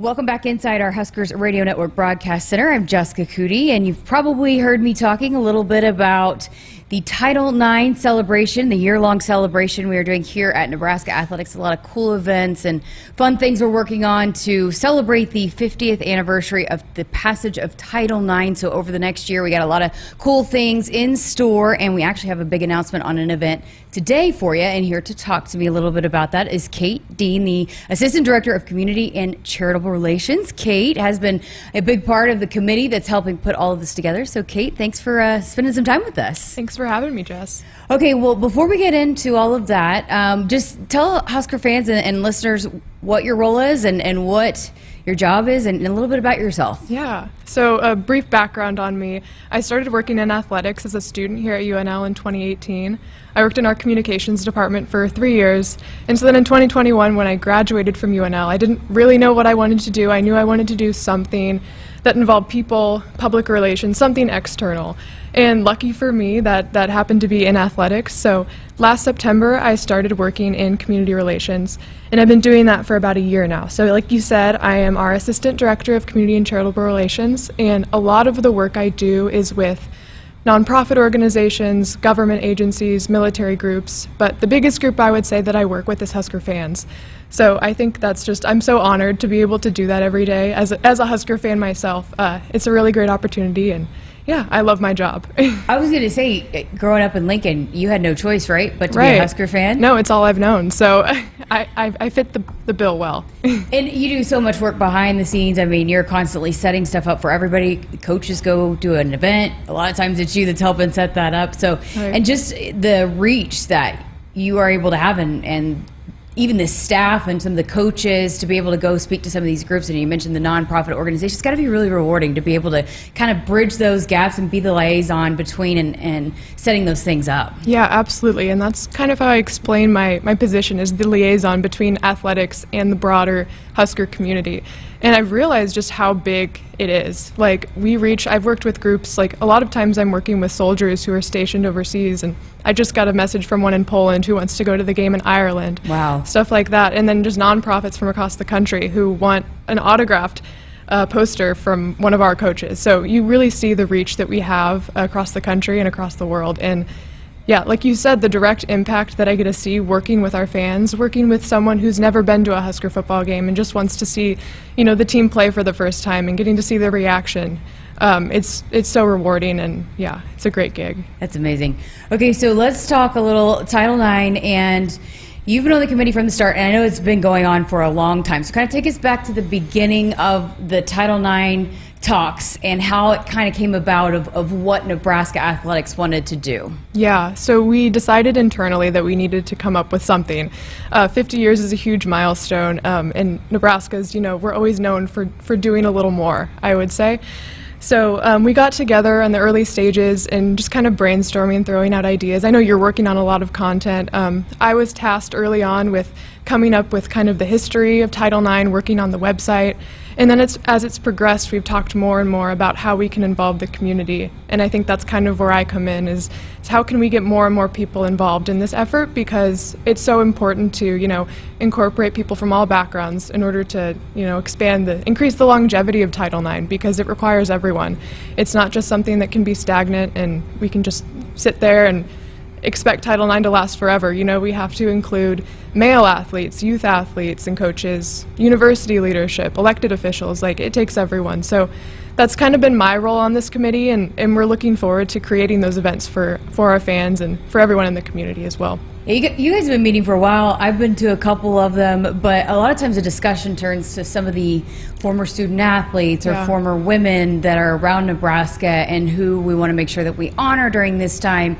Welcome back inside our Huskers Radio Network Broadcast Center. I'm Jessica Coody, and you've probably heard me talking a little bit about the Title IX celebration, the year long celebration we are doing here at Nebraska Athletics. A lot of cool events and fun things we're working on to celebrate the 50th anniversary of the passage of Title IX. So, over the next year, we got a lot of cool things in store, and we actually have a big announcement on an event today for you. And here to talk to me a little bit about that is Kate Dean, the Assistant Director of Community and Charitable Relations. Kate has been a big part of the committee that's helping put all of this together. So, Kate, thanks for uh, spending some time with us. Thanks for having me, Jess. Okay, well, before we get into all of that, um, just tell Husker fans and, and, listeners what your role is and, and what your job is and, and, a little bit about yourself. Yeah, so a brief background on me. I started working in athletics as a student here at UNL in 2018. I worked in our communications department for three years, and so then in 2021, when I graduated from UNL, I didn't really know what I wanted to do. I knew I wanted to do something that involved people, public relations, something external. And lucky for me, that, that happened to be in athletics. So last September, I started working in community relations, and I've been doing that for about a year now. So, like you said, I am our Assistant Director of Community and Charitable Relations, and a lot of the work I do is with nonprofit organizations, government agencies, military groups, but the biggest group I would say that I work with is Husker fans. So I think that's just, I'm so honored to be able to do that every day as a, as a Husker fan myself. Uh, it's a really great opportunity and yeah, I love my job. I was going to say, growing up in Lincoln, you had no choice, right? But to right. be a Husker fan? No, it's all I've known. So I, I, I fit the, the bill well. and you do so much work behind the scenes. I mean, you're constantly setting stuff up for everybody. Coaches go do an event. A lot of times it's you that's helping set that up. So, right. and just the reach that you are able to have and, and even the staff and some of the coaches to be able to go speak to some of these groups. And you mentioned the nonprofit organizations. It's got to be really rewarding to be able to kind of bridge those gaps and be the liaison between and, and setting those things up. Yeah absolutely. And that's kind of how i explain my, my position as the liaison between athletics and the broader husker community and I've realized just how big it is. Like we reach I've worked with groups like a lot of times I'm working with soldiers who are stationed overseas and I just got a message from one in Poland who wants to go to the game in Ireland. Wow. Stuff like that and then just nonprofits from across the country who want an autographed uh, poster from one of our coaches. So you really see the reach that we have across the country and across the world and yeah, like you said, the direct impact that I get to see working with our fans, working with someone who's never been to a Husker football game and just wants to see, you know, the team play for the first time and getting to see their reaction. Um, it's it's so rewarding and yeah, it's a great gig. That's amazing. Okay, so let's talk a little Title IX and. You've been on the committee from the start, and I know it's been going on for a long time. So, kind of take us back to the beginning of the Title IX talks and how it kind of came about of, of what Nebraska athletics wanted to do. Yeah, so we decided internally that we needed to come up with something. Uh, 50 years is a huge milestone, um, and Nebraska's, you know, we're always known for, for doing a little more, I would say. So um, we got together in the early stages and just kind of brainstorming, and throwing out ideas. I know you're working on a lot of content. Um, I was tasked early on with coming up with kind of the history of Title IX, working on the website, and then it's, as it's progressed, we've talked more and more about how we can involve the community. And I think that's kind of where I come in is, is how can we get more and more people involved in this effort because it's so important to, you know, incorporate people from all backgrounds in order to, you know, expand the increase the longevity of Title IX because it requires everyone. It's not just something that can be stagnant and we can just sit there and expect Title IX to last forever. You know, we have to include male athletes, youth athletes, and coaches, university leadership, elected officials. Like, it takes everyone. So that's kind of been my role on this committee, and, and we're looking forward to creating those events for, for our fans and for everyone in the community as well. You guys have been meeting for a while. I've been to a couple of them, but a lot of times the discussion turns to some of the former student athletes or yeah. former women that are around Nebraska and who we want to make sure that we honor during this time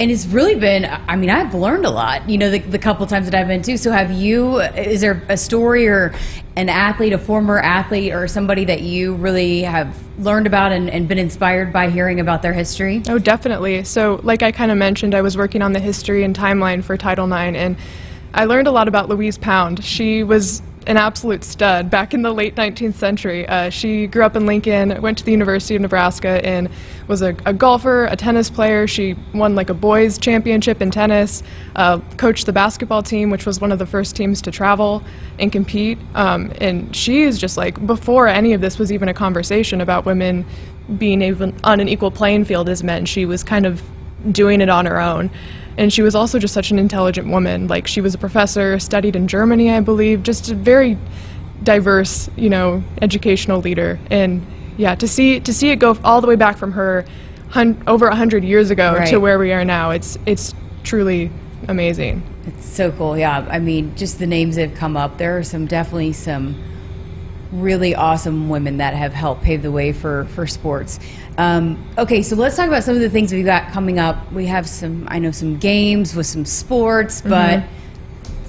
and it's really been i mean i've learned a lot you know the, the couple times that i've been to so have you is there a story or an athlete a former athlete or somebody that you really have learned about and, and been inspired by hearing about their history? Oh definitely. So like i kind of mentioned i was working on the history and timeline for title ix and I learned a lot about Louise Pound. She was an absolute stud back in the late 19th century. Uh, she grew up in Lincoln, went to the University of Nebraska, and was a, a golfer, a tennis player. She won like a boys' championship in tennis, uh, coached the basketball team, which was one of the first teams to travel and compete. Um, and she is just like, before any of this was even a conversation about women being even on an equal playing field as men, she was kind of doing it on her own and she was also just such an intelligent woman. Like she was a professor, studied in Germany, I believe, just a very diverse, you know, educational leader. And yeah, to see to see it go all the way back from her hun- over hundred years ago Right. to where we are now, it's it's truly amazing. It's so cool. Yeah, I mean, just the names that have come up. There are some definitely some really awesome women that have helped pave the way for for sports. Um, okay, so let's talk about some of the things we've got coming up. We have some, I know, some games with some sports, but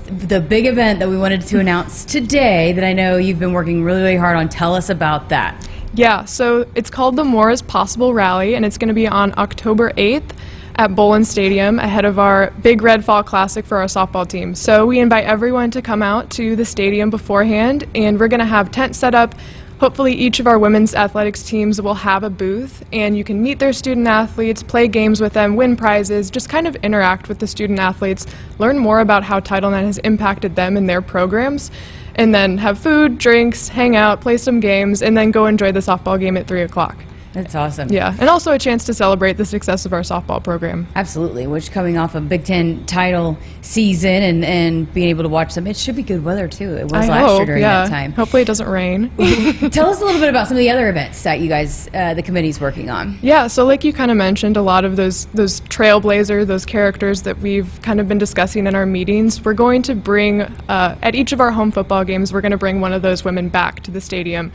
the big event that we wanted to announce today that I know you've been working really, really hard on. Tell us about that. Yeah, so it's called the More is Possible Rally, and it's going to be on October 8th at Bowlin Stadium ahead of our Big Red Fall Classic for our softball team. So we invite everyone to come out to the stadium beforehand, and we're going to have tents set up. Hopefully, each of our women's athletics teams will have a booth, and you can meet their student athletes, play games with them, win prizes, just kind of interact with the student athletes, learn more about how Title IX has impacted them and their programs and then have food, drinks, hang out, play some games, and then go enjoy the softball game at 3 o'clock. That's awesome. Yeah, and also a chance to celebrate the success of our softball program. Absolutely, which coming off a Big Ten title season and, and being able to watch them, it should be good weather too. It was I last hope, year during yeah. that time. Hopefully it doesn't rain. Tell us a little bit about some of the other events that you guys, uh, the committee's working on. Yeah, so like you kind of mentioned, a lot of those those trailblazer, those characters that we've kind of been discussing in our meetings, we're going to bring uh, at each of our home football games, we're going to bring one of those women back to the stadium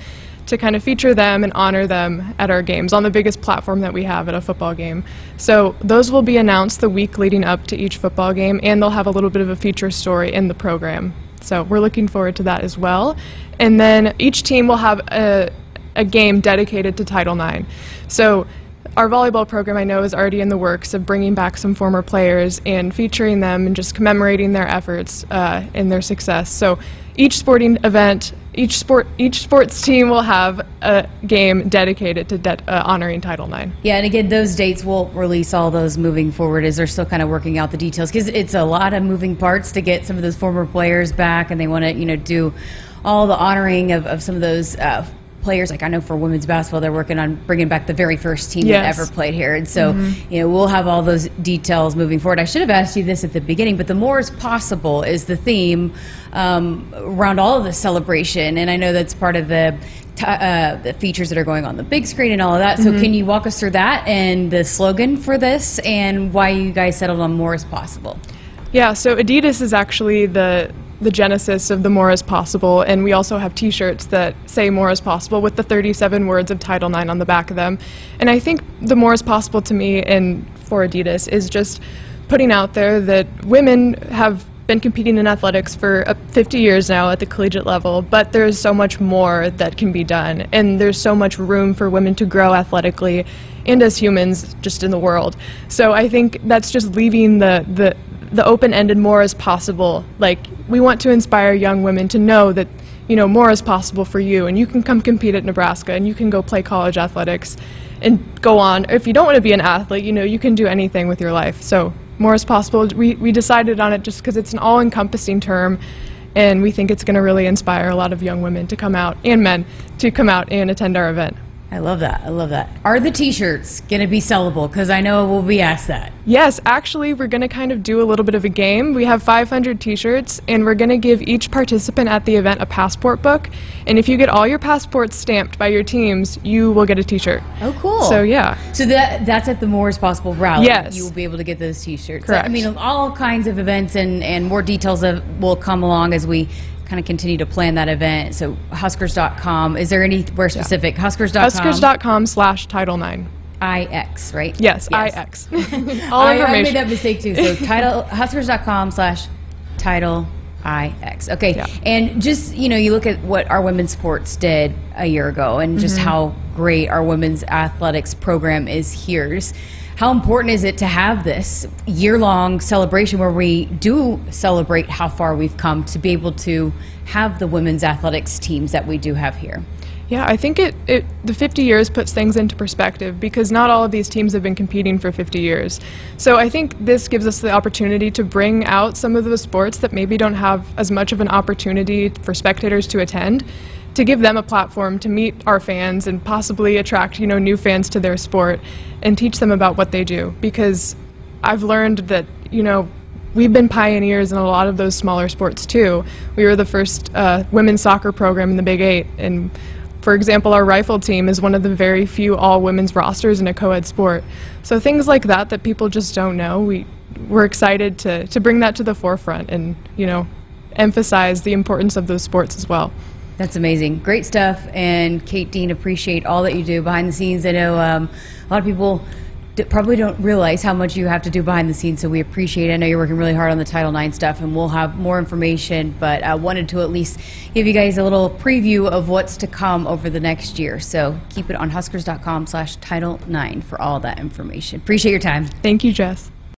to kind of feature them and honor them at our games on the biggest platform that we have at a football game. So those will be announced the week leading up to each football game, and they'll have a little bit of a feature story in the program. So we're looking forward to that as well. And then each team will have a, a game dedicated to Title IX. So our volleyball program, I know, is already in the works of bringing back some former players and featuring them and just commemorating their efforts uh, and their success. So each sporting event, each sport, each sports team will have a game dedicated to de- uh, honoring Title IX. Yeah, and again, those dates will release all those moving forward as they're still kind of working out the details because it's a lot of moving parts to get some of those former players back, and they want to, you know, do all the honoring of, of some of those uh, players. Like I know for women's basketball, they're working on bringing back the very first team that ever played here, and so you know we'll have all those details moving forward. I should have asked you this at the beginning, but the more is possible is the theme um, around all of the celebration, and I know that's part of the. t- Uh, the features that are going on the big screen and all of that. So, can you walk us through that and the slogan for this and why you guys settled on more is possible? Yeah, so Adidas is actually the the genesis of the more is possible, and we also have T-shirts that say more is possible with the 37 words of Title IX on the back of them. And I think the more is possible to me and for Adidas is just putting out there that women have been competing in athletics for uh, 50 years now at the collegiate level, but there's so much more that can be done, and there's so much room for women to grow athletically and as humans just in the world. So I think that's just leaving the the the open-ended more as possible. Like we want to inspire young women to know that you know more is possible for you, and you can come compete at Nebraska, and you can go play college athletics, and go on. If you don't want to be an athlete, you know you can do anything with your life. So more is possible. We we decided on it just because it's an all-encompassing term. And we think it's going to really inspire a lot of young women to come out and men to come out and attend our event. I love that. I love that. Are the T-shirts going to be sellable? Because I know we'll be asked that. Yes, actually, we're going to kind of do a little bit of a game. We have 500 t shirts, and we're going to give each participant at the event a passport book. And if you get all your passports stamped by your teams, you will get a t shirt. Oh, cool. So, yeah. So that that's at the More is Possible rally. Yes. You will be able to get those T-shirts. Correct. I mean, all kinds of events and, and more details of, will come along as we kind of continue to plan that event. So Huskers.com. Is there anywhere specific? Huskers.com. Huskers.com slash Title IX. IX, right? Yes, IX. all I, I made that mistake too. So title Huskers.com slash title IX. Okay. Yeah. And just, you know, you look at what our women's sports did a year ago and just Mm-hmm. how great our women's athletics program is here. How important is it to have this year long celebration where we do celebrate how far we've come to be able to have the women's athletics teams that we do have here? Yeah, I think it, it the 50 years puts things into perspective because not all of these teams have been competing for 50 years. So I think this gives us the opportunity to bring out some of those sports that maybe don't have as much of an opportunity for spectators to attend to give them a platform to meet our fans and possibly attract you know new fans to their sport and teach them about what they do because I've learned that you know we've been pioneers in a lot of those smaller sports too. We were the first uh, women's soccer program in the Big Eight and for example, our rifle team is one of the very few all women's rosters in a co ed sport. So things like that that people just don't know, we, we're excited to, to bring that to the forefront and, you know, emphasize the importance of those sports as well. That's amazing. Great stuff. And Kate Dean, appreciate all that you do behind the scenes. I know um, a lot of people probably don't realize how much you have to do behind the scenes, so we appreciate it. I know you're working really hard on the Title IX stuff, and we'll have more information, but I wanted to at least give you guys a little preview of what's to come over the next year. So keep it on huskers.com slash Title IX for all that information. Appreciate your time. Thank you, Jess.